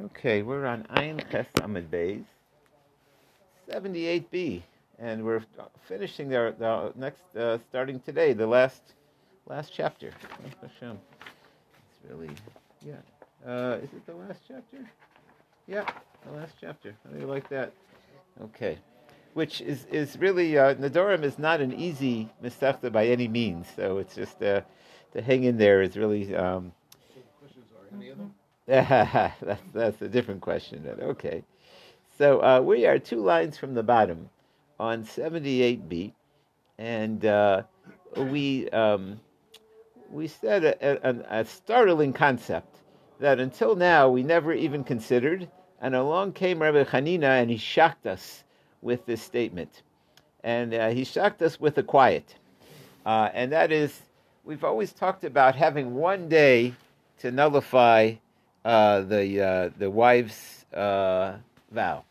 Okay, we're on Ayin Ches Amud Beis, 78b, and we're finishing the, the next, uh, starting today, the last, last chapter. Hashem. It's really, yeah. Uh, is it the last chapter? Yeah, the last chapter. How do you like that? Okay. Which is, is really, uh, Nadorim is not an easy Masechta by any means, so it's just, uh, to hang in there is really, um, that's, that's a different question. Okay. So uh, we are two lines from the bottom on 78b, and uh, we, um, we said a, a, a, startling concept that until now we never even considered, and along came Rabbi Hanina and he shocked us with this statement. And uh, he shocked us with a quiet. Uh, and that is, we've always talked about having one day to nullify uh, the uh, the wife's uh, vow.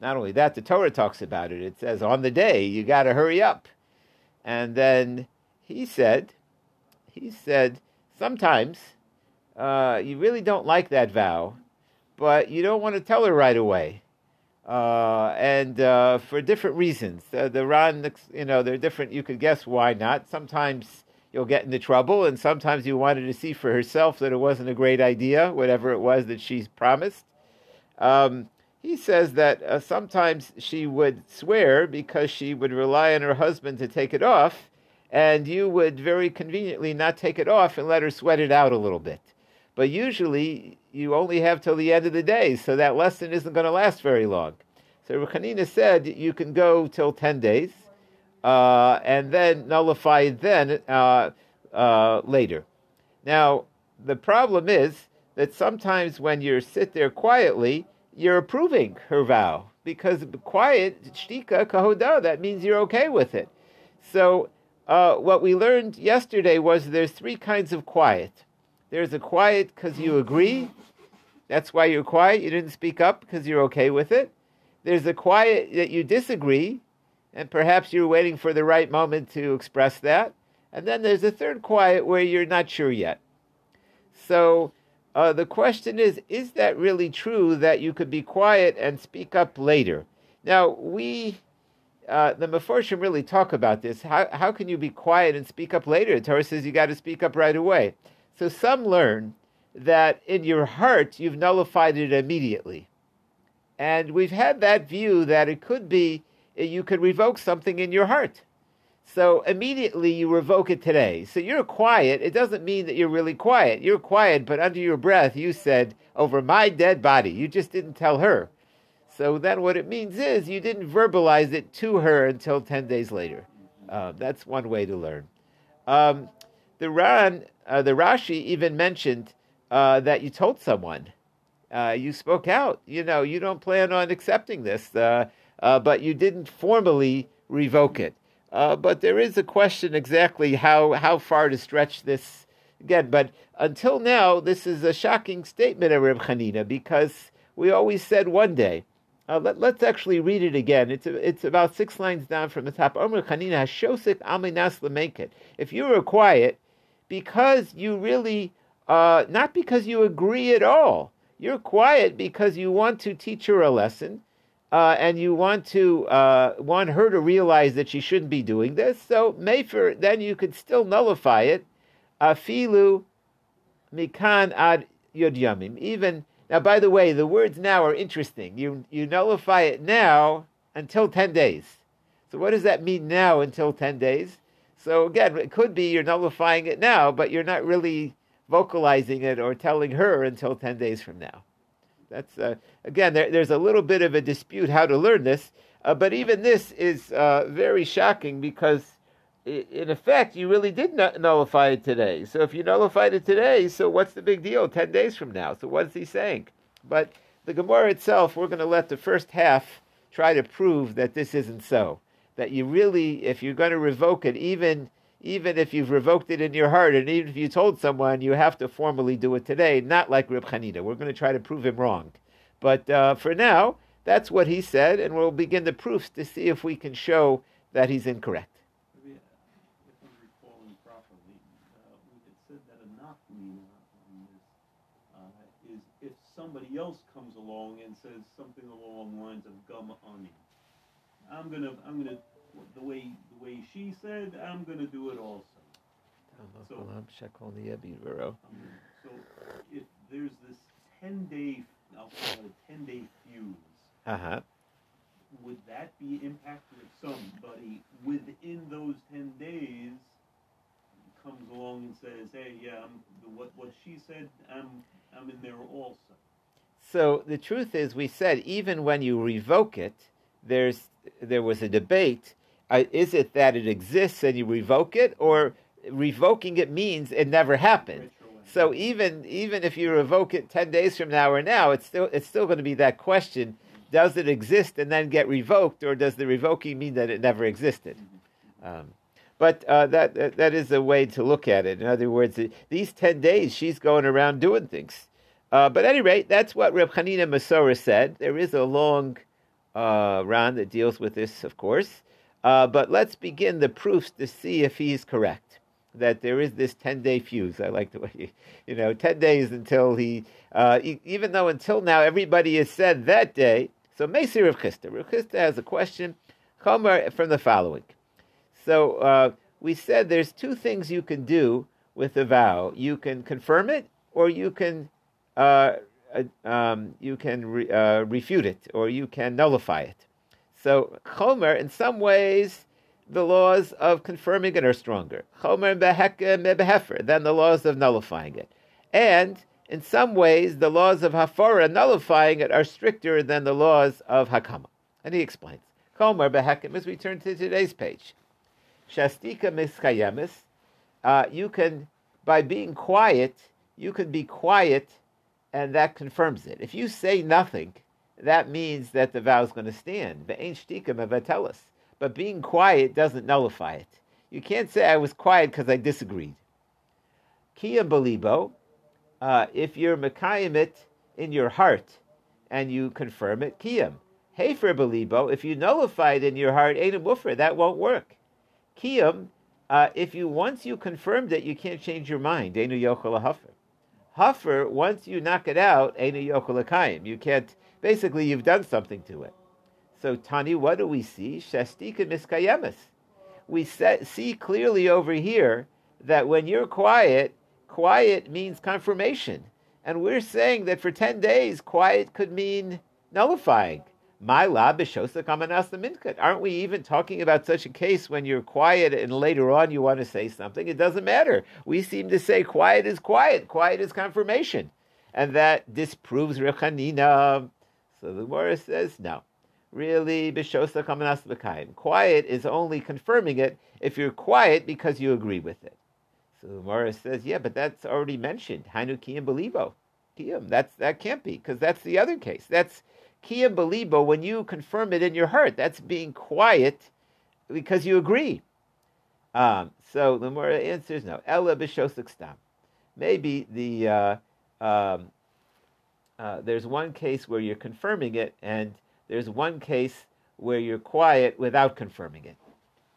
Not only that, the Torah talks about it. It says on the day you got to hurry up, and then he said, he said sometimes uh, you really don't like that vow, but you don't want to tell her right away. Uh, and for different reasons, the Ran, you know, they're different. You could guess why not. Sometimes you'll get into trouble. And sometimes you wanted to see for herself that it wasn't a great idea, whatever it was that she's promised. Um, he says that uh, sometimes she would swear because she would rely on her husband to take it off, and you would very conveniently not take it off and let her sweat it out a little bit. But usually you only have till the end of the day, so that lesson isn't going to last very long. So Rechanina said you can go till 10 days uh, and then nullify then uh, uh, later. Now, the problem is that sometimes when you sit there quietly, you're approving her vow because quiet shtika kahoda that means you're okay with it. So uh, what we learned yesterday was there's three kinds of quiet. There's a quiet because you agree. That's why you're quiet. You didn't speak up because you're okay with it. There's a quiet that you disagree and perhaps you're waiting for the right moment to express that. And then there's a third quiet where you're not sure yet. So uh, the question is is that really true that you could be quiet and speak up later? Now, we, uh, the Meforshim really talk about this. How, how can you be quiet and speak up later? The Torah says you got to speak up right away. So some learn that in your heart you've nullified it immediately. And we've had that view that it could be you could revoke something in your heart. So immediately you revoke it today. So you're quiet. It doesn't mean that you're really quiet. You're quiet, but under your breath you said, over my dead body. You just didn't tell her. So then what it means is you didn't verbalize it to her until 10 days later. Uh, that's one way to learn. Um, the Ran, uh, the Rashi even mentioned uh, that you told someone. Uh, you spoke out. You know, you don't plan on accepting this. Uh, but you didn't formally revoke it. Uh, but there is a question exactly how, how far to stretch this again. But until now, this is a shocking statement of Reb Chanina because we always said one day. Uh, let, us actually read it again. It's, a, it's about six lines down from the top. Omer Chanina Hashosik Aminas Lameket. If you were quiet, because you really, uh, not because you agree at all, you're quiet because you want to teach her a lesson uh, and you want to uh, want her to realize that she shouldn't be doing this, so Mefer, then you could still nullify it. Afilu mikan ad yod yamim. Even now, by the way, the words now are interesting. You you nullify it now until ten days. So what does that mean now until ten days? So again, it could be you're nullifying it now, but you're not really vocalizing it or telling her until ten days from now. That's uh, again, there, there's a little bit of a dispute how to learn this, uh, but even this is uh, very shocking because, in effect, you really did nullify it today. So if you nullified it today, so what's the big deal? Ten days from now. So what's he saying? But the Gemara itself, we're going to let the first half try to prove that this isn't so. That you really, if you're going to revoke it, even even if you've revoked it in your heart, and even if you told someone, you have to formally do it today, not like Reb Chanina. We're going to try to prove him wrong. But uh, for now, that's what he said, and we'll begin the proofs to see if we can show that he's incorrect. somebody else comes along and says something along the lines of gum ani. I'm gonna, I'm gonna, the way, the way she said, I'm gonna do it also. So, so if there's this ten day, I'll call it a ten day fuse. Uh huh. Would that be impacted if somebody within those ten days comes along and says, "Hey, yeah, I'm, what what she said, I'm I'm in there also." So the truth is, we said even when you revoke it, there's there was a debate. Is it that it exists and you revoke it, or revoking it means it never happened. So even even if you revoke it ten days from now or now, it's still it's still going to be that question: Does it exist and then get revoked, or does the revoking mean that it never existed? Um, but uh, that, that, is a way to look at it. In other words, these ten days she's going around doing things. Uh, but at any rate, that's what Reb Chanina Masora said. There is a long uh, round that deals with this, of course. Uh, but let's begin the proofs to see if he's correct that there is this 10 day fuse. I like the way, you, you know, 10 days until he, uh, even though until now everybody has said that day. So Mesir of Chisda. Rav Chisda has a question Chomer from the following. So uh, we said there's two things you can do with a vow. You can confirm it or you can. Uh, uh um, you can re, uh, refute it or you can nullify it. So Chomer, in some ways, the laws of confirming it are stronger. Chomer behefer than the laws of nullifying it. And in some ways, the laws of hafara nullifying it are stricter than the laws of hakama. And he explains. Chomer behekem, as we turn to today's page. Shastika miskayemis, uh, you can, by being quiet, you can be quiet and that confirms it. If you say nothing, that means that the vow is going to stand. But being quiet doesn't nullify it. You can't say I was quiet because I disagreed. Kia belibo, uh, if you're Mekayim it in your heart and you confirm it, Kiyam. Hefer belibo, if you nullify it in your heart, ain't a that won't work. Kiyam, uh, if you once you confirmed it, you can't change your mind. Enu yochel huffer. Huffer, once you knock it out, enu yochel You can't. Basically, you've done something to it. So Tani, what do we see? Shastika miskayemis. We see clearly over here that when you're quiet, quiet means confirmation. And we're saying that for 10 days, quiet could mean nullifying. My lab Aren't we even talking about such a case when you're quiet and later on you want to say something? It doesn't matter. We seem to say quiet is quiet, quiet is confirmation. And that disproves Rechanina. So the Gemara says no really bishosa kamanas b'kaim. Quiet is only confirming it if you're quiet because you agree with it. So Morris says, yeah, but that's already mentioned. Hainu kiyam belibo. Kiyam. That's that can't be because that's the other case. That's kiyam belibo when you confirm it in your heart. That's being quiet because you agree. Um, so the Gemara answers no. Ella b'shosik stam. Maybe the uh, um, uh, there's one case where you're confirming it and there's one case where you're quiet without confirming it.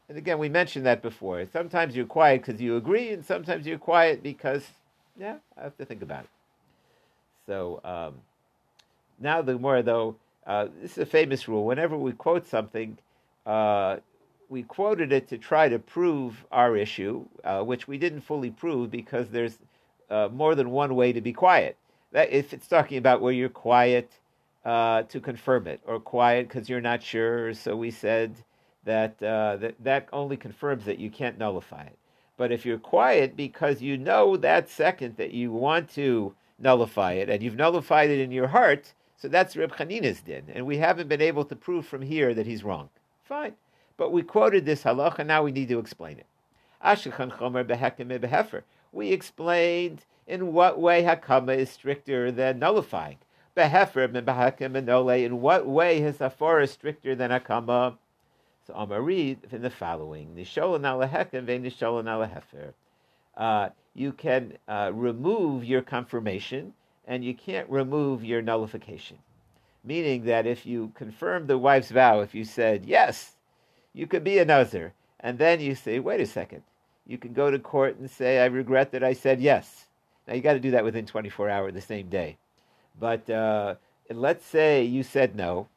And again, we mentioned that before. Sometimes you're quiet because you agree, and sometimes you're quiet because, yeah, I have to think about it. So um, now the more though, uh, this is a famous rule. Whenever we quote something, uh, we quoted it to try to prove our issue, uh, which we didn't fully prove because there's uh, more than one way to be quiet. That if it's talking about where you're quiet uh, to confirm it, or quiet because you're not sure. So we said that, uh, that that only confirms that you can't nullify it. But if you're quiet because you know that second that you want to nullify it, and you've nullified it in your heart, so that's Reb Chanina's din, and we haven't been able to prove from here that he's wrong. Fine, but we quoted this halacha, and now we need to explain it. We explained in what way hakama is stricter than nullifying. Behefer Mebahakim Menole. In what way is Hafara stricter than Hakama? So Amar read in the following: Nisholan alahekem ve nisholan alahefer. Uh, you can uh, remove your confirmation, and you can't remove your nullification. Meaning that if you confirm the wife's vow, if you said yes, you could be a and then you say, wait a second, you can go to court and say, I regret that I said yes. Now you got to do that within 24 hours the same day. But uh, let's say you said no,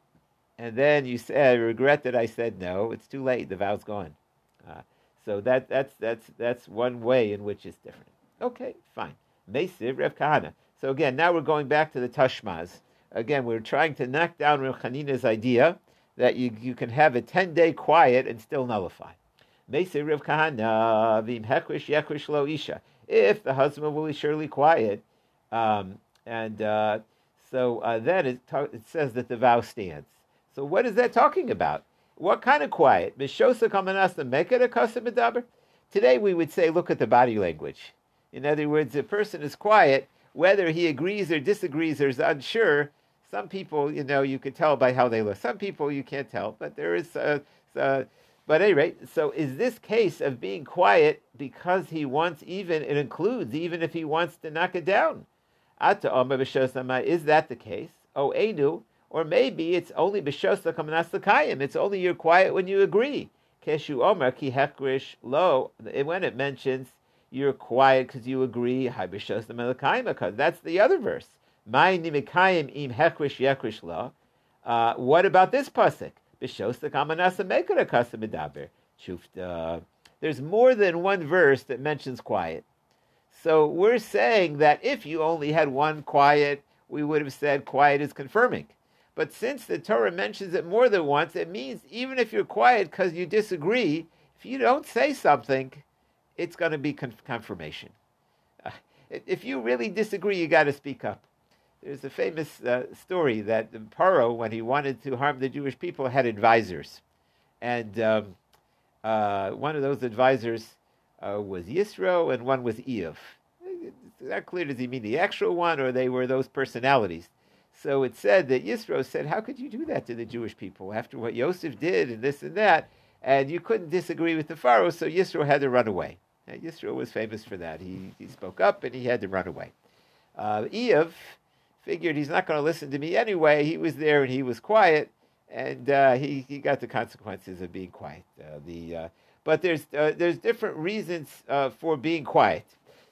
and then you say, "I regret that I said no." It's too late. The vow's gone. Uh, so that that's that's that's one way in which it's different. Okay, fine. Meisiv Rev Kahana. So again, now we're going back to the Tashmaz. Again, we're trying to knock down Rev Chanina's idea that you, you can have a 10 day quiet and still nullify. Meisiv Rev Kahana, Vim Hekrish Yekrish Lo Isha. If the husband will be surely quiet, um, and uh, so uh, then it, ta- it says that the vow stands. So what is that talking about? What kind of quiet? Today we would say, look at the body language. In other words, a person is quiet, whether he agrees or disagrees or is unsure. Some people, you know, you can tell by how they look. Some people you can't tell, but there is. Uh, uh, but at any rate, so is this case of being quiet because he wants even? It includes even if he wants to knock it down. Is that the case? Oh, Enu, or maybe it's only b'shosa kayim. It's only you're quiet when you agree. Keshu Omer ki hekrish lo. When it mentions you're quiet because you agree. Because that's the other verse. My nimikayim im hekrish yekrish lo. Uh, what about this pasuk? There's more than one verse that mentions quiet. So we're saying that if you only had one quiet, we would have said quiet is confirming. But since the Torah mentions it more than once, it means even if you're quiet because you disagree, if you don't say something, it's going to be confirmation. Uh, if you really disagree, you got to speak up. There's a famous uh, story that Paro, when he wanted to harm the Jewish people, had advisors. And um, uh, one of those advisors uh, was Yisro and one was Eiv. It's not clear, does he mean the actual one or they were those personalities? So it said that Yisro said, How could you do that to the Jewish people after what Yosef did and this and that? And you couldn't disagree with the Pharaoh, so Yisro had to run away. Now, Yisro was famous for that. He, he spoke up and he had to run away. Uh, Eiv figured he's not going to listen to me anyway. He was there and he was quiet, and uh, he, he got the consequences of being quiet. Uh, the, uh, but there's, uh, there's different reasons uh, for being quiet.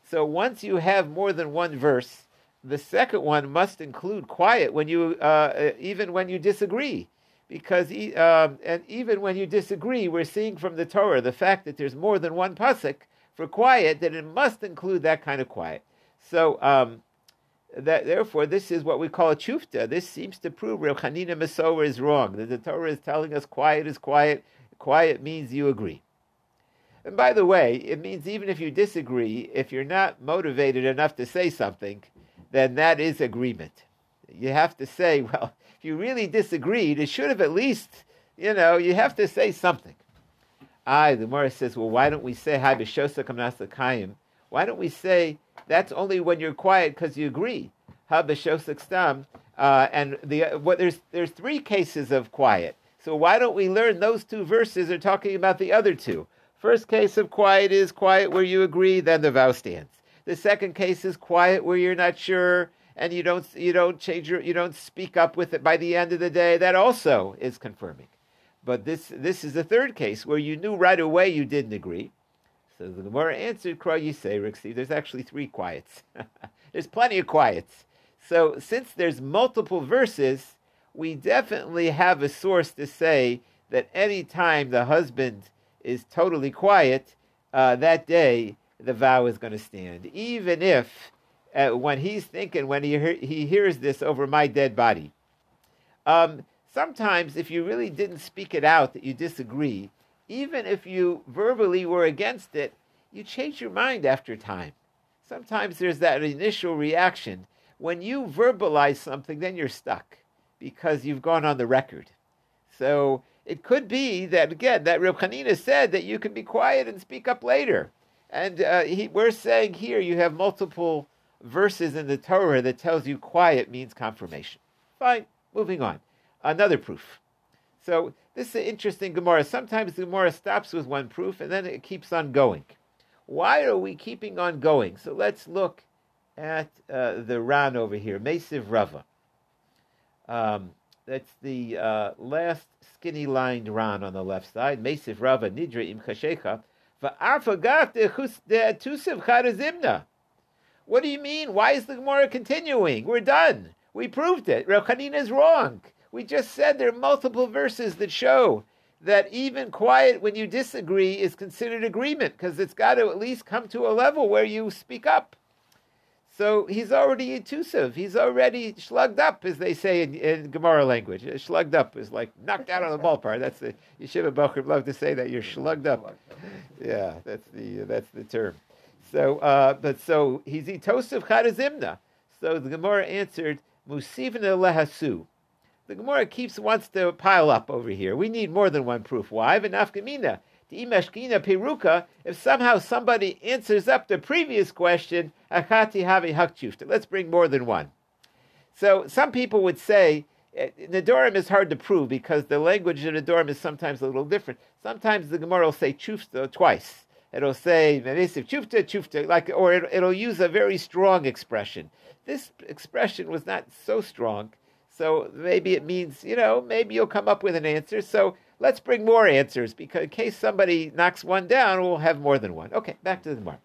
So once you have more than one verse, the second one must include quiet when you, uh, even when you disagree. Because um, and even when you disagree, we're seeing from the Torah the fact that there's more than one pasuk for quiet, that it must include that kind of quiet. So um, that therefore, this is what we call a chufta. This seems to prove Rav Chanina Masower is wrong. That the Torah is telling us quiet is quiet. Quiet means you agree. And by the way, it means even if you disagree, if you're not motivated enough to say something, then that is agreement. You have to say, well, if you really disagreed, it should have at least, you know, you have to say something. I, the Gemara says, well, why don't we say? Why don't we say that's only when you're quiet because you agree? Ha B'shosa Stam. Uh, and the what there's there's three cases of quiet. So why don't we learn those two verses are talking about the other two? First case of quiet is quiet where you agree, then the vow stands. The second case is quiet where you're not sure and you don't you don't change your you don't speak up with it by the end of the day. That also is confirming. But this this is the third case where you knew right away you didn't agree. So the Gemara answered Kra Yisei, see, there's actually three quiets. there's plenty of quiets. So since there's multiple verses, we definitely have a source to say that any time the husband is totally quiet, uh, that day the vow is going to stand, even if uh, when he's thinking when he he, he hears this over my dead body. Um, sometimes, if you really didn't speak it out that you disagree, even if you verbally were against it, you change your mind after time. Sometimes there's that initial reaction. When you verbalize something, then you're stuck because you've gone on the record. So it could be that again that Reb Chanina said that you can be quiet and speak up later, and uh, he, we're saying here you have multiple verses in the Torah that tells you quiet means confirmation. Fine, moving on. Another proof. So this is an interesting Gemara. Sometimes the Gemara stops with one proof and then it keeps on going. Why are we keeping on going? So let's look at uh, the Ran over here, Mesiv Rava. Um, that's the uh, last skinny lined Ran on the left side. Mesiv Rava Nidra im Chashecha. What do you mean? Why is the Gemara continuing? We're done. We proved it. Rav is wrong. We just said there are multiple verses that show that even quiet when you disagree is considered agreement because it's got to at least come to a level where you speak up. So he's already etusive. He's already slugged up, as they say in, in Gemara language. Slugged up is like knocked out of the ballpark. That's the Yeshiva Bocher love to say that you're slugged up. Yeah, that's the that's the term. So, uh, but so he's etosiv charazimna. So the Gemara answered musivna lehasu. The Gemara keeps wants to pile up over here. We need more than one proof. Why? V'nafkamina imeshkina peruka, if somehow somebody answers up the previous question, achati havi hakchufta. Let's bring more than one. So some people would say eh, Nedorim is hard to prove because the language of Nedorim is sometimes a little different. Sometimes the Gemara will say chufta twice. It'll say mevesiv chufta chufta, like, or it, it'll use a very strong expression. This expression was not so strong, so maybe it means you know maybe you'll come up with an answer. So let's bring more answers because in case somebody knocks one down, we'll have more than one. Okay, back to the mark.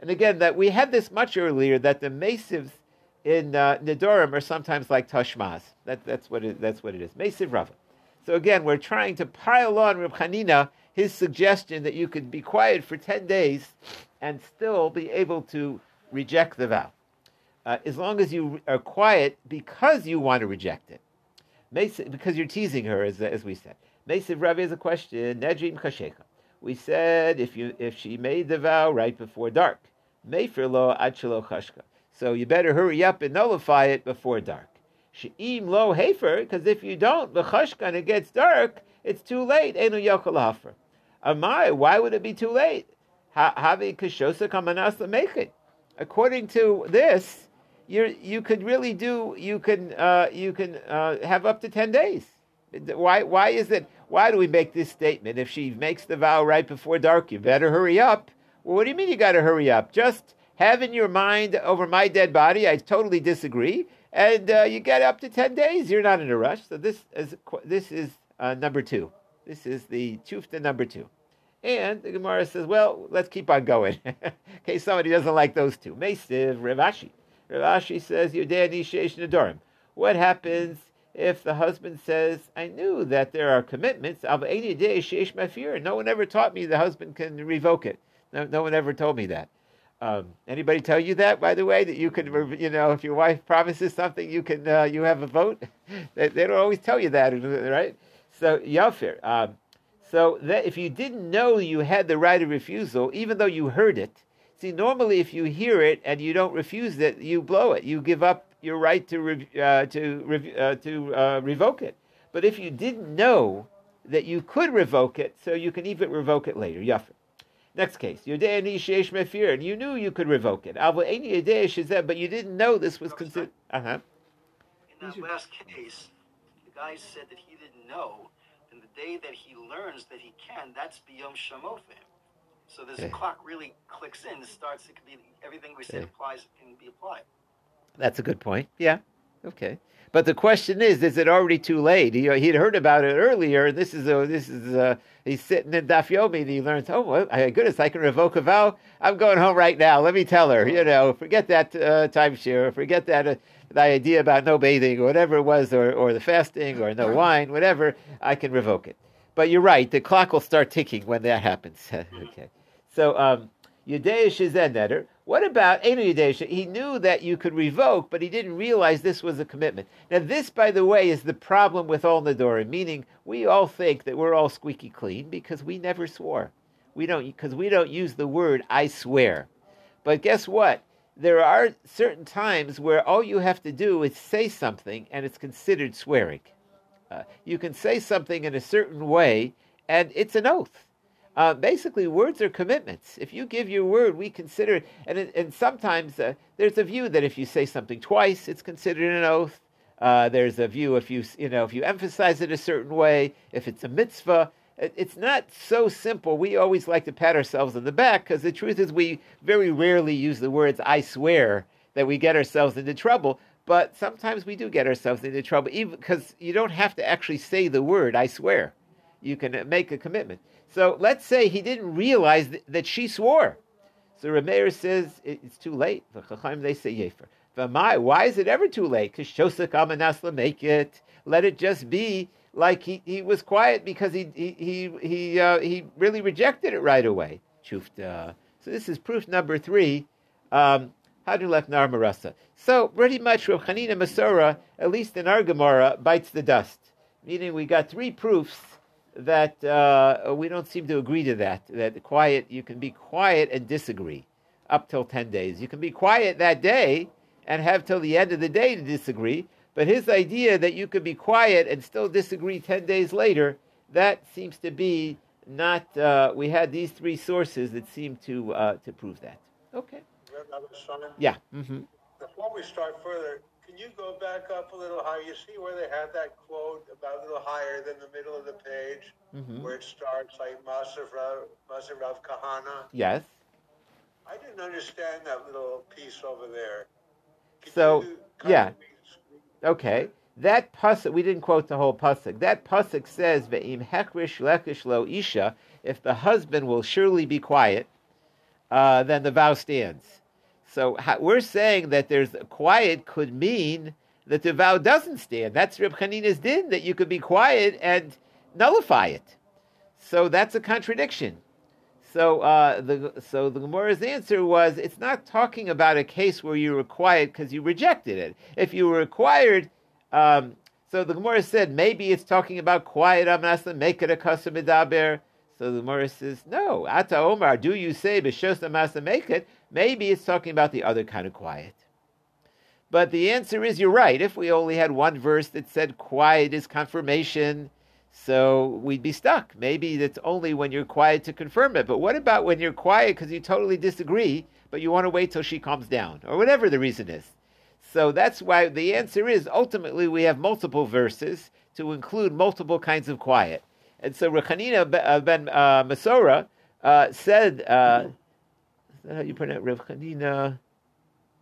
And again, that we had this much earlier that the masivs in uh, Nidorim are sometimes like Tashmaz. That, that's, what it, that's what it is. Masiv Rava. So again, we're trying to pile on Reb Hanina his suggestion that you could be quiet for 10 days and still be able to reject the vow. Uh, as long as you are quiet because you want to reject it. Because you're teasing her, as, as we said. Mesiv Rav is a question. Nedrim Chasheka. We said if you if she made the vow right before dark, Mefer lo achelo chashka. So you better hurry up and nullify it before dark. She'im lo hefer, because if you don't, chashka and it gets dark, it's too late. Enu yochel hafer. Amai, why would it be too late? Havi kashosa kamanas it. According to this, you you could really do you can uh, you can uh, have up to ten days. Why why is it why do we make this statement? If she makes the vow right before dark, you better hurry up. Well, what do you mean you got to hurry up? Just have in your mind over my dead body. I totally disagree. And uh, you get up to ten days. You're not in a rush. So this is this is uh, number two. This is the chufta number two. And the Gemara says, well, let's keep on going. in case somebody doesn't like those two. Mesiv Rav Ashi. Rav Ashi says, Yudea Nishesh Nadorim. What happens if the husband says, I knew that there are commitments, of any day sheish mafir. no one ever taught me the husband can revoke it. No, no one ever told me that. Um, anybody tell you that, by the way, that you can, you know, if your wife promises something, you can, uh, you have a vote? they, they, don't always tell you that, right? So, Yafir. Um, so that if you didn't know you had the right of refusal, even though you heard it, see, normally if you hear it and you don't refuse it, you blow it. You give up your right to re, uh, to uh, to uh, revoke it. But if you didn't know that you could revoke it, so you can even revoke it later. Yafir. Next case, and you knew you could revoke it. But you didn't know this was considered. Uh huh. In that last case, the guy said that he didn't know, and the day that he learns that he can, that's beyond shamofim. So this okay. clock really clicks in, starts. It could be everything we said okay. applies can be applied. That's a good point. Yeah. Okay. But the question is, is it already too late? He, he'd heard about it earlier. This is a, this is a, he's sitting in Daf Yomi and he learns, oh, well, my goodness, I can revoke a vow. I'm going home right now. Let me tell her, you know, forget that uh, timeshare, forget that uh, the idea about no bathing or whatever it was, or, or the fasting or no wine, whatever. I can revoke it. But you're right. The clock will start ticking when that happens. okay. So, um, Yudeish is Netter. What about Enu Yudeish? He knew that you could revoke, but he didn't realize this was a commitment. Now, this, by the way, is the problem with all Nadorim, meaning we all think that we're all squeaky clean because we never swore. We don't, because we don't use the word I swear. But guess what? There are certain times where all you have to do is say something and it's considered swearing. Uh, you can say something in a certain way and it's an oath uh, basically, words are commitments. If you give your word, we consider, and and sometimes uh, there's a view that if you say something twice, it's considered an oath. Uh, there's a view if you you know if you emphasize it a certain way, if it's a mitzvah, it, it's not so simple. We always like to pat ourselves on the back because the truth is we very rarely use the words "I swear" that we get ourselves into trouble. But sometimes we do get ourselves into trouble, even because you don't have to actually say the word "I swear." You can make a commitment. So let's say he didn't realize th- that she swore. So Rameir says it's too late. The Chacham they say yefer. V'mai, why is it ever too late? Because Shosek Amanasla make it. Let it just be like he, he was quiet because he he he he, uh, he really rejected it right away. Chufta. So this is proof number three. Um, Hadulek Nar Marasa. So pretty much Rav Chanina Masora, at least in our Gemara, bites the dust. Meaning we got three proofs that uh, we don't seem to agree to that. That quiet, you can be quiet and disagree up till 10 days. You can be quiet that day and have till the end of the day to disagree. But his idea that you could be quiet and still disagree 10 days later, that seems to be not, uh, we had these three sources that seem to, uh, to prove that. Okay. Yeah. Mm-hmm. Before we start further, can you go back up a little higher? You see where they have that quote about a little higher than the middle of the page, mm-hmm. where it starts like Maser Rav Kahana? Yes. I didn't understand that little piece over there. So, yeah. Okay. That pasuk, we didn't quote the whole pasuk. That pasuk says, "Ve'im hekrish lekish lo isha." If the husband will surely be quiet, uh, then the vow stands. So we're saying that there's quiet could mean that the vow doesn't stand. That's Reb Chanina's din that you could be quiet and nullify it. So that's a contradiction. So uh, the so the Gemara's answer was it's not talking about a case where you were quiet because you rejected it. If you were required, um, so the Gemara said maybe it's talking about quiet amnasa make it a custom. So the Gemara says, no, Ata Omar, do you say B'shos Masa make it? Maybe it's talking about the other kind of quiet. But the answer is you're right. If we only had one verse that said quiet is confirmation, so we'd be stuck. Maybe it's only when you're quiet to confirm it. But what about when you're quiet because you totally disagree, but you want to wait till she calms down, or whatever the reason is? So that's why the answer is ultimately we have multiple verses to include multiple kinds of quiet. And so Rechanina uh, ben uh, Masora uh, said, uh, is that how you pronounce Rav Chanina?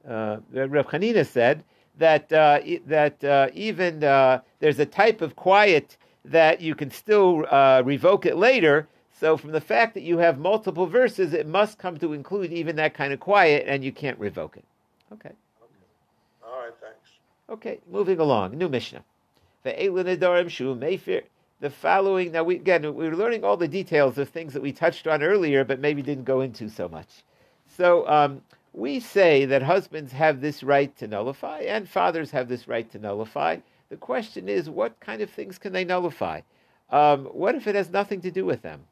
Uh, Rav Chanina said that uh, that uh, even uh, there's a type of quiet that you can still revoke it later. So from the fact that you have multiple verses, it must come to include even that kind of quiet, and you can't revoke it. Okay. okay. All right. Thanks. Okay. Moving along. New Mishnah. The the following. Now, we, again, we are learning all the details of things that we touched on earlier, but maybe didn't go into so much. So, um, we say that husbands have this right to nullify, and fathers have this right to nullify. The question is, what kind of things can they nullify? Um, what if it has nothing to do with them?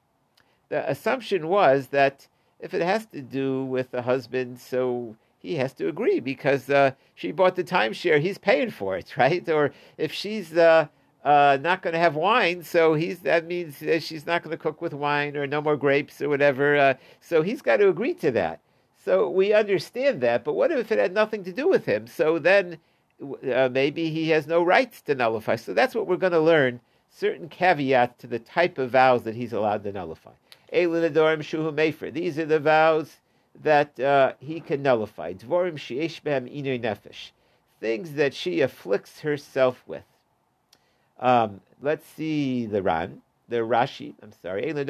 The assumption was that if it has to do with the husband, so he has to agree because uh, she bought the timeshare, he's paying for it, right? Or if she's uh, uh, not going to have wine, so he's that means she's not going to cook with wine or no more grapes or whatever. Uh, so he's got to agree to that. So we understand that, but what if it had nothing to do with him? So then uh, maybe he has no rights to nullify. So that's what we're going to learn. Certain caveats to the type of vows that he's allowed to nullify. These are the vows that uh, he can nullify. Dvorim Sheesh Inu Nefesh. Things that she afflicts herself with. Um, let's see the Ran, the Rashi. I'm sorry. The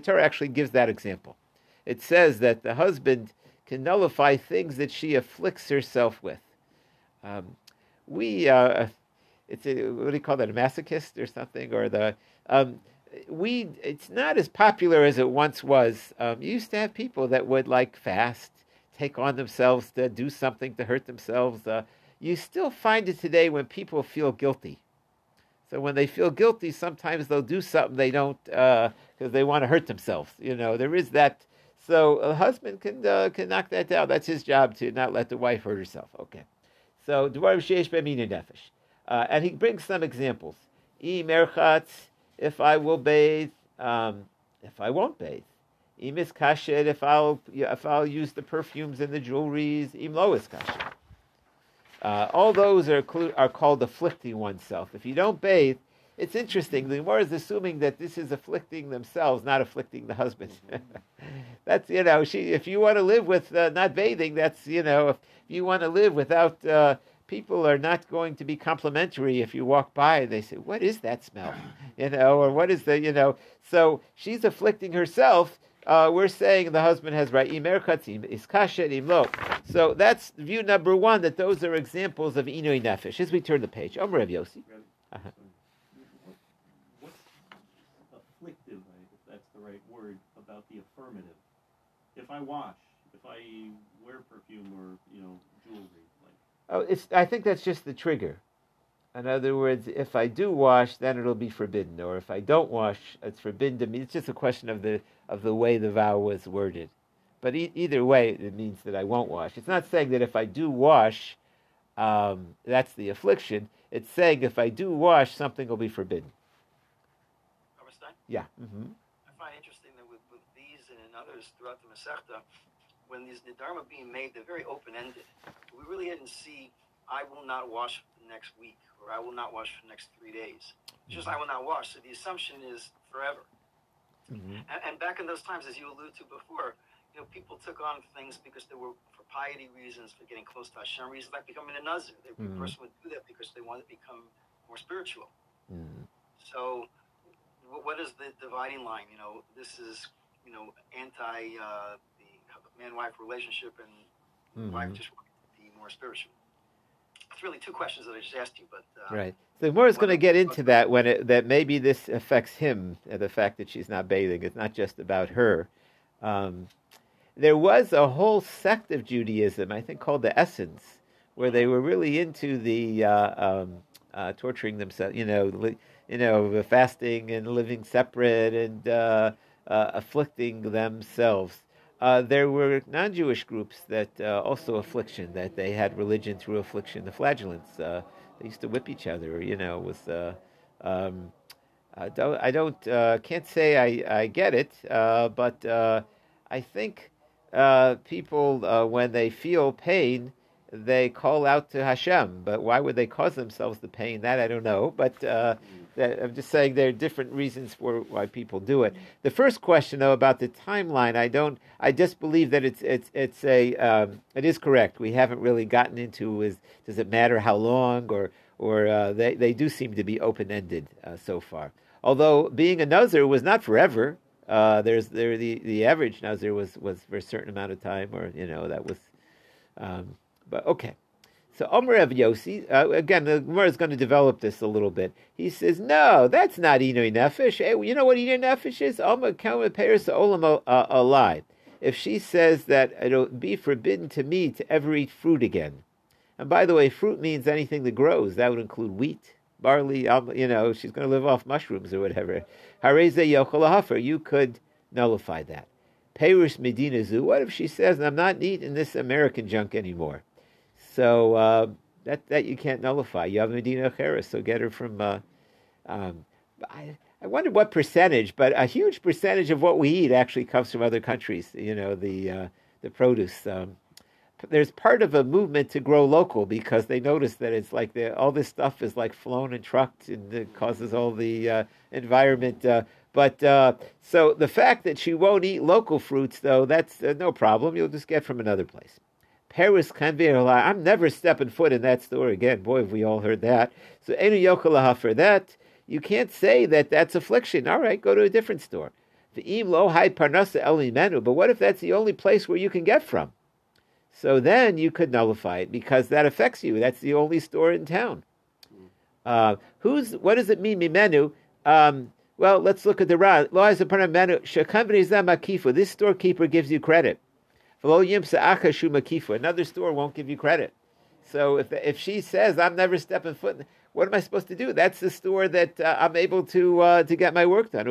Torah actually gives that example. It says that the husband can nullify things that she afflicts herself with. Um, we, uh, it's a, what do you call that? A masochist or something, or the um, we. It's not as popular as it once was. Um, you used to have people that would like fast, take on themselves to do something to hurt themselves. Uh, you still find it today when people feel guilty. So when they feel guilty, sometimes they'll do something they don't because uh, they want to hurt themselves. You know, there is that. So a husband can uh, can knock that down. That's his job to not let the wife hurt herself. Okay. So dvarim sheish b'mina nefesh, uh, and he brings some examples. I merchatz, if I will bathe, um, if I won't bathe. Imis kashet, if I'll if I'll use the perfumes and the jewelries. Im lois kashet. Uh, all those are, are called afflicting oneself. If you don't bathe, it's interesting. The Gemara is assuming that this is afflicting themselves, not afflicting the husband. that's you know, she, if you want to live with uh, not bathing, that's you know, if you want to live without uh, people are not going to be complimentary if you walk by. They say, "What is that smell?" You know, or what is the you know? So she's afflicting herself uh, we're saying the husband has right. Imer katzim is kasher imlo. So that's view number one. That those are examples of inui nefesh. As we turn the page, Omer Rav Yossi. Uh-huh. What's afflictive, if that's the right word, about the affirmative? If I wash, if I wear perfume or you know jewelry, like Oh, it's. I think that's just the trigger. In other words, if I do wash, then it'll be forbidden, or if I don't wash, it's forbidden to me. It's just a question of the of the way the vow was worded. But e- either way, it means that I won't wash. It's not saying that if I do wash, um, that's the affliction. It's saying if I do wash, something will be forbidden. Yeah. hmm I find interesting that with, with these and in others throughout the Masechta, when these nidarim are being made, they're very open-ended. We really didn't see, I will not wash for the next week, or I will not wash for the next three days. It's just I will not wash. So the assumption is forever. hmm And, and back in those times, as you alluded to before, you know, people took on things because they were for piety reasons, for getting close to Hashem reasons, like becoming a nazir. The Mhm. person would do that because they wanted to become more spiritual. hmm So, wh- what is the dividing line? You know, this is, you know, anti uh, the man-wife relationship, and wife Mhm. just wanted to be more spiritual. It's really two questions that I just asked you, but uh, Right. So Moore going to get into that when it, that maybe this affects him, uh, the fact that she's not bathing. It's not just about her. Um, there was a whole sect of Judaism, I think, called the Essenes, where they were really into the uh, um, uh, torturing themselves, you know, li- you know, fasting and living separate and uh, uh, afflicting themselves. Uh, there were non-Jewish groups that uh, also affliction that they had religion through affliction. The flagellants uh, they used to whip each other. You know, was uh, um, I don't I don't uh, can't say I I get it, uh, but I think people when they feel pain. They call out to Hashem, but why would they cause themselves the pain? That I don't know. But uh, that, I'm just saying there are different reasons for why people do it. The first question, though, about the timeline, I don't. I just believe that it's it's it's a um, it is correct. We haven't really gotten into is does it matter how long or or uh, they they do seem to be open ended uh, so far. Although being a nazir was not forever. Uh, there's there the the average nazir was was for a certain amount of time, or you know that was. Um, but okay. So Omer Ev Yossi, uh, again, the Gemara is going to develop this a little bit. He says, no, that's not Inui Nefesh. Hey, you know what Inui Nefesh is? Omer Kama Peres Olam uh, alive. If she says that it'll be forbidden to me to ever eat fruit again. And by the way, fruit means anything that grows. That would include wheat, barley, you know, she's going to live off mushrooms or whatever. Hareze Yochalahafer, you could nullify that. Perush Medina Zoo, what if she says, I'm not eating this American junk anymore? So uh, that that you can't nullify. You have Medina Harris, so get her from. Uh, um, I I wonder what percentage, but a huge percentage of what we eat actually comes from other countries. You know the uh, the produce. Um, there's part of a movement to grow local because they notice that it's like the, all this stuff is like flown and trucked and it causes all the uh, environment. Uh, but uh, so the fact that she won't eat local fruits, though, that's uh, no problem. You'll just get from another place. Paris Kanvir I'm never stepping foot in that store again. Boy, have we all heard that. So Enu Yokalaha for that, you can't say that that's affliction. All right, go to a different store. The lo hai parnasa menu. But what if that's the only place where you can get from? So then you could nullify it because that affects you. That's the only store in town. Uh, who's what does it mean, mimenu? Um, well, let's look at the Ra. This storekeeper gives you credit. Another store won't give you credit. So if if she says I'm never stepping foot, what am I supposed to do? That's the store that uh, I'm able to uh, to get my work done.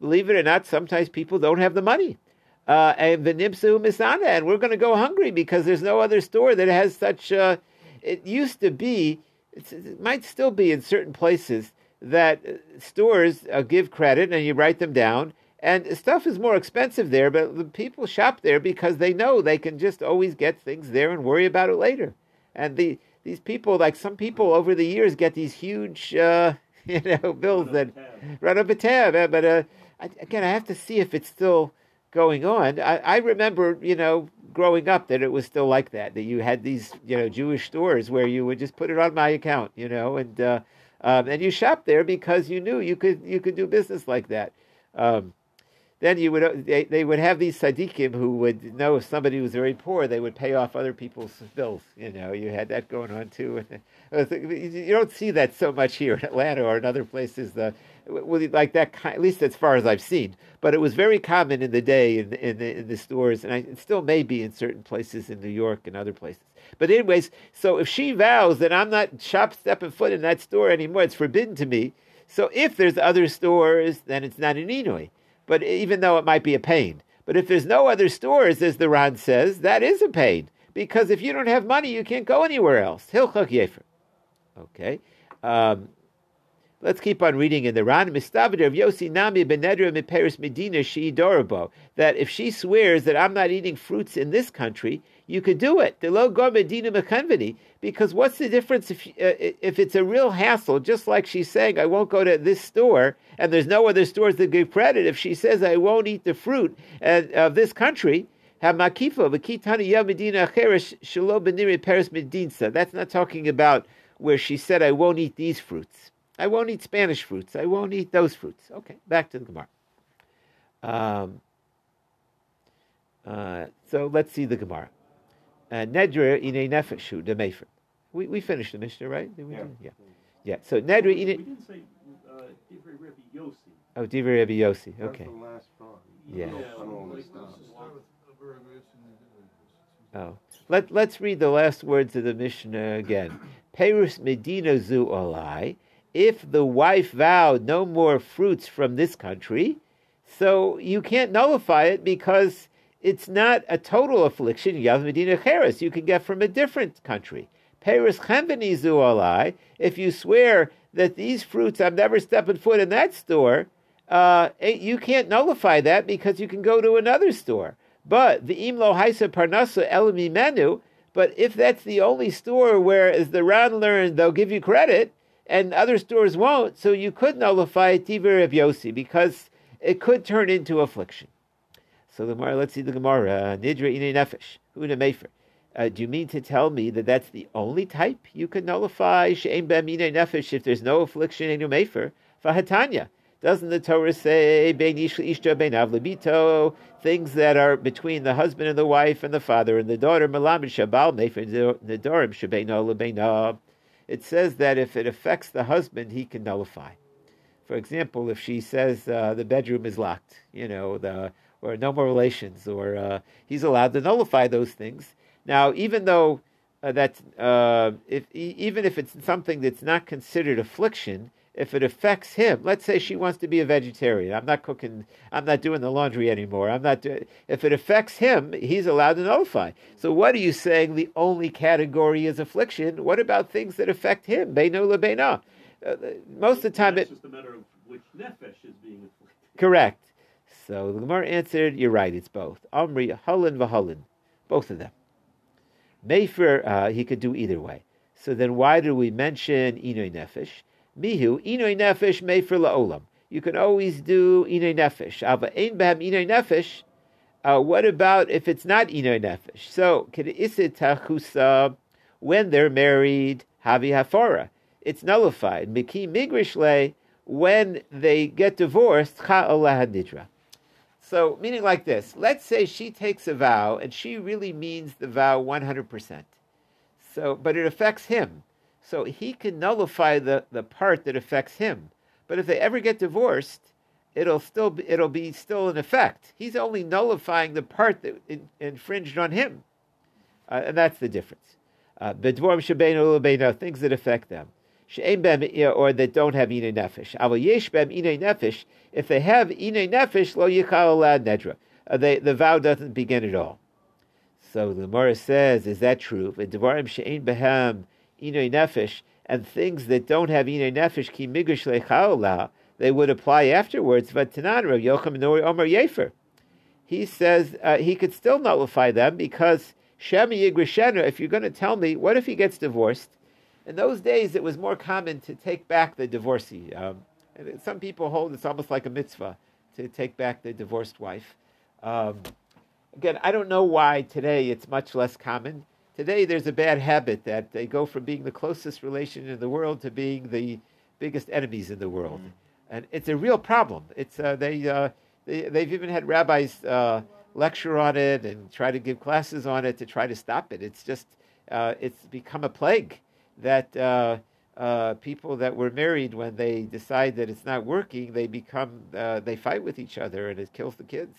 Believe it or not, sometimes people don't have the money. Uh, and the nimsu misana, and we're going to go hungry because there's no other store that has such. Uh, it used to be, it might still be in certain places that stores uh, give credit and you write them down and stuff is more expensive there, but the people shop there because they know they can just always get things there and worry about it later. And the these people, like some people over the years, get these huge, uh, you know, bills that run up a tab. But uh, I, again, I have to see if it's still going on. I, I remember, you know, growing up that it was still like that. That you had these, you know, Jewish stores where you would just put it on my account, you know, and uh, um, and you shop there because you knew you could you could do business like that. Um, then you would uh, they, they would have these tzaddikim who would know if somebody was very poor, they would pay off other people's bills. You know, you had that going on too. You don't see that so much here in Atlanta or in other places. The like that, at least as far as I've seen. But it was very common in the day in, in, the, in the stores, and I, it still may be in certain places in New York and other places. But anyways, so if she vows that I'm not shop stepping foot in that store anymore, it's forbidden to me. So if there's other stores, then it's not an inui. But even though it might be a pain, but if there's no other stores, as the Ran says, that is a pain because if you don't have money, you can't go anywhere else. Hilchak Yefer. Okay. Um, Let's keep on reading in the Ran. Mistavir of Yosi Nami Benedra Medina Shiidorabo. That if she swears that I'm not eating fruits in this country, you could do it. The low Medina. Because what's the difference if uh, if it's a real hassle? Just like she's saying, I won't go to this store, and there's no other stores that give credit. If she says I won't eat the fruit of this country, that's not talking about where she said I won't eat these fruits. I won't eat Spanish fruits. I won't eat those fruits. Okay, back to the Gemara. Um, uh, so let's see the Gemara. Uh, Nedra ine nefeshu demefer. We we finished the Mishnah, right? Did we? Yeah. yeah. Yeah. So Nedra ine. We didn't say uh, Divrei Rebbe Yossi. Oh, Divrei Rebbe Yossi. Okay. That's the last part. Yeah. yeah oh, let let's read the last words of the Mishnah again. Perus Medina zu olai if the wife vowed no more fruits from this country, so you can't nullify it because it's not a total affliction. Yav Medina Cheres, you can get from a different country. Peris Chembenizu alai, if you swear that these fruits, I'm never stepping foot in that store, uh, eh, you can't nullify that because you can go to another store. But the imlo haisa parnasa elimi menu, but if that's the only store where, as the Ran learned, they'll give you credit, and other stores won't, so you could nullify Tiver Yossi because it could turn into affliction. So the Gemara, let's see the Gemara. Nidra ine nefesh, una mefer. Uh, do you mean to tell me that that's the only type you could nullify she'em bem nefesh if there's no affliction in mefer? Fahatanya. Doesn't the Torah say bein ishta bein avlibito things that are between the husband and the wife and the father and the daughter malamid shabal mefer nedorim shebeino lebeina it says that if it affects the husband, he can nullify. For example, if she says uh, the bedroom is locked, you know, the or no more relations, or uh, he's allowed to nullify those things. Now, even though uh, that's uh, if even if it's something that's not considered affliction, if it affects him, let's say she wants to be a vegetarian. I'm not cooking. I'm not doing the laundry anymore. I'm not. Do, if it affects him, he's allowed to nullify. So what are you saying? The only category is affliction. What about things that affect him? Beino lebeina. Uh, most of the time, it's it, just a matter of which nefesh is being afflicted. Correct. So the Gemara answered, "You're right. It's both. Amri halin v'halin, both of them. Mayfer, uh, he could do either way. So then, why do we mention inoy nefesh? Mihu inoy nefesh mefer laolam. You can always do inoy nefesh. Ava ein behem inoy nefesh. Uh, what about if it's not inoy nefesh? So isit tachusa when they're married havi hafora. It's nullified. Miki migrishle when they get divorced cha nidra. So, meaning like this, let's say she takes a vow and she really means the vow 100%. So, but it affects him. So he can nullify the, the part that affects him. But if they ever get divorced, it'll still be, it'll be still in effect. He's only nullifying the part that in, infringed on him, uh, and that's the difference. Uh, bedvorim shebeinu things that affect them, or that don't have ine nefesh. Aval yesh bem ine nefesh. If they have ine nefesh, lo yichal nedra. Uh, the vow doesn't begin at all. So the Gemara says, is that true? Bedvorim she'ein behem inay nefesh, and things that don't have inay nefesh ki migrish lechaola, they would apply afterwards. But Tanan Rav Yocham Nori Omer Yefer, he says uh, he could still nullify them because Shemi Yigrishenu. If you're going to tell me, what if he gets divorced? In those days, it was more common to take back the divorcee. Um, some people hold it's almost like a mitzvah to take back the divorced wife. Um, again, I don't know why today it's much less common. Today, there's a bad habit that they go from being the closest relation in the world to being the biggest enemies in the world, mm. and it's a real problem. It's uh, they uh, They, they've even had rabbis uh, lecture on it and try to give classes on it to try to stop it. It's just uh, it's become a plague that uh, uh, people that were married when they decide that it's not working, they become uh, they fight with each other and it kills the kids.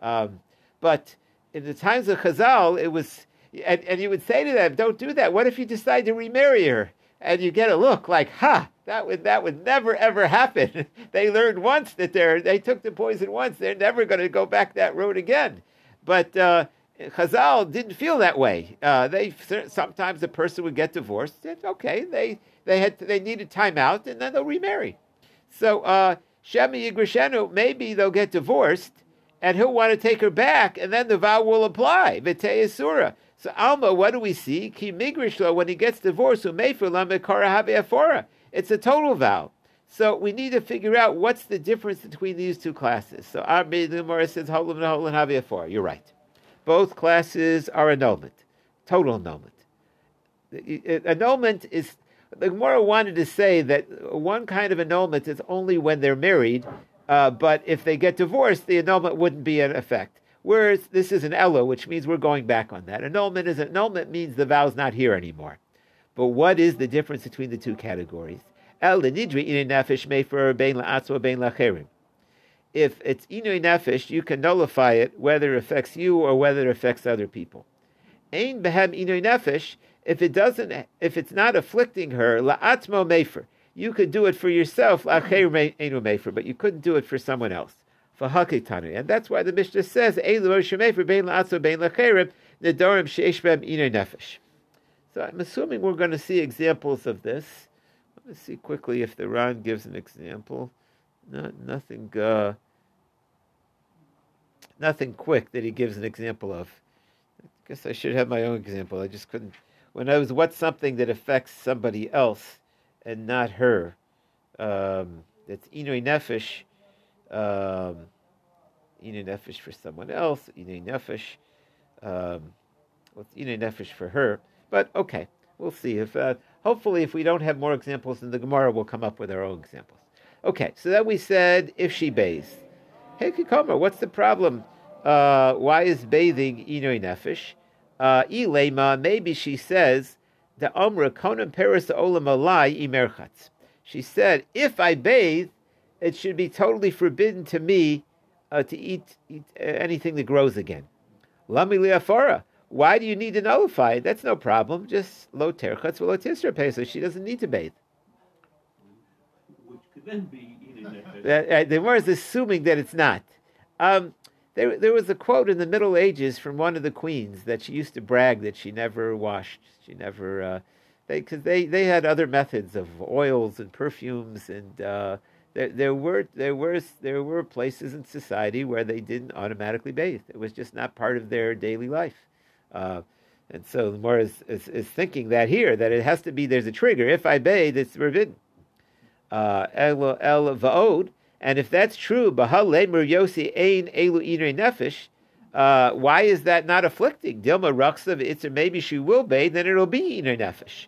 Um, but in the times of Chazal, it was and, and you would say to them, "Don't do that. What if you decide to remarry her?" And you get a look like, "Ha, that would that would never ever happen." they learned once that they're they took the poison once; they're never going to go back that road again. But uh, Chazal didn't feel that way. Uh, they sometimes a person would get divorced. And okay, they they had they needed time out, and then they'll remarry. So uh, Shemi Yigrishenu, maybe they'll get divorced, and he'll want to take her back, and then the vow will apply. V'tei Surah. So Alma, what do we see? Ki when he gets divorced, it's a total vow. So we need to figure out what's the difference between these two classes. So our Gemara says holam holan haviafora. You're right. Both classes are annulment, total annulment. Annulment is the Gemara wanted to say that one kind of annulment is only when they're married, uh, but if they get divorced, the annulment wouldn't be in effect. Whereas this is an elo, which means we're going back on that. Annulment is annulment means the vow's not here anymore. But what is the difference between the two categories? El nidri inay nefesh mefer bein la'atzma bein lacherim. If it's inay nefesh, you can nullify it whether it affects you or whether it affects other people. Ein behem inay nefesh. If it doesn't, if it's not afflicting her, la'atzmo mefer. You could do it for yourself, lacherim einu mefer, but you couldn't do it for someone else. Hakitanu. And that's why the Mishnah says, So I'm assuming we're going to see examples of this. Let me see quickly if the Ran gives an example. Not, nothing, uh, nothing quick that he gives an example of. I guess I should have my own example. I just couldn't. When I was, what's something that affects somebody else and not her? Um, that's inui nefesh um, Inay Nefesh for someone else, Inay Nefesh, um, well, Inay Nefesh for her. But okay, we'll see. If uh, Hopefully, if we don't have more examples in the Gemara, we'll come up with our own examples. Okay, so then we said if she bathes. Hey, Kikoma, what's the problem? Uh, why is bathing Inay Nefesh? Uh, Ilema, maybe she says, the Omra Konam Paris Olam Alai Imerchatz. She said, if I bathe, it should be totally forbidden to me uh, to eat, eat uh, anything that grows again. Lami liafara. Why do you need to nullify it? That's no problem. Just lo terchatz lo tisra so she doesn't need to bathe. Which could then be eating The Gemara is assuming that it's not. Um, there, there was a quote in the Middle Ages from one of the queens that she used to brag that she never washed. She never, uh, they because they, they had other methods of oils and perfumes and uh, there, there were there were there were places in society where they didn't automatically bathe. It was just not part of their daily life. Uh, and so the more is, is, is, thinking that here that it has to be there's a trigger. If I bathe, it's forbidden. Uh, el vaod, and if that's true, elu inre nefesh. Uh, why is that not afflicting? Dilma ruxav it's maybe she will bathe, then it'll be inre nefesh.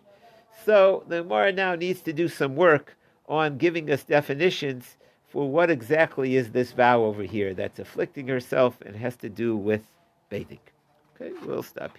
So the Gemara now needs to do some work on giving us definitions for what exactly is this vow over here that's afflicting herself and has to do with bathing. Okay, we'll stop here.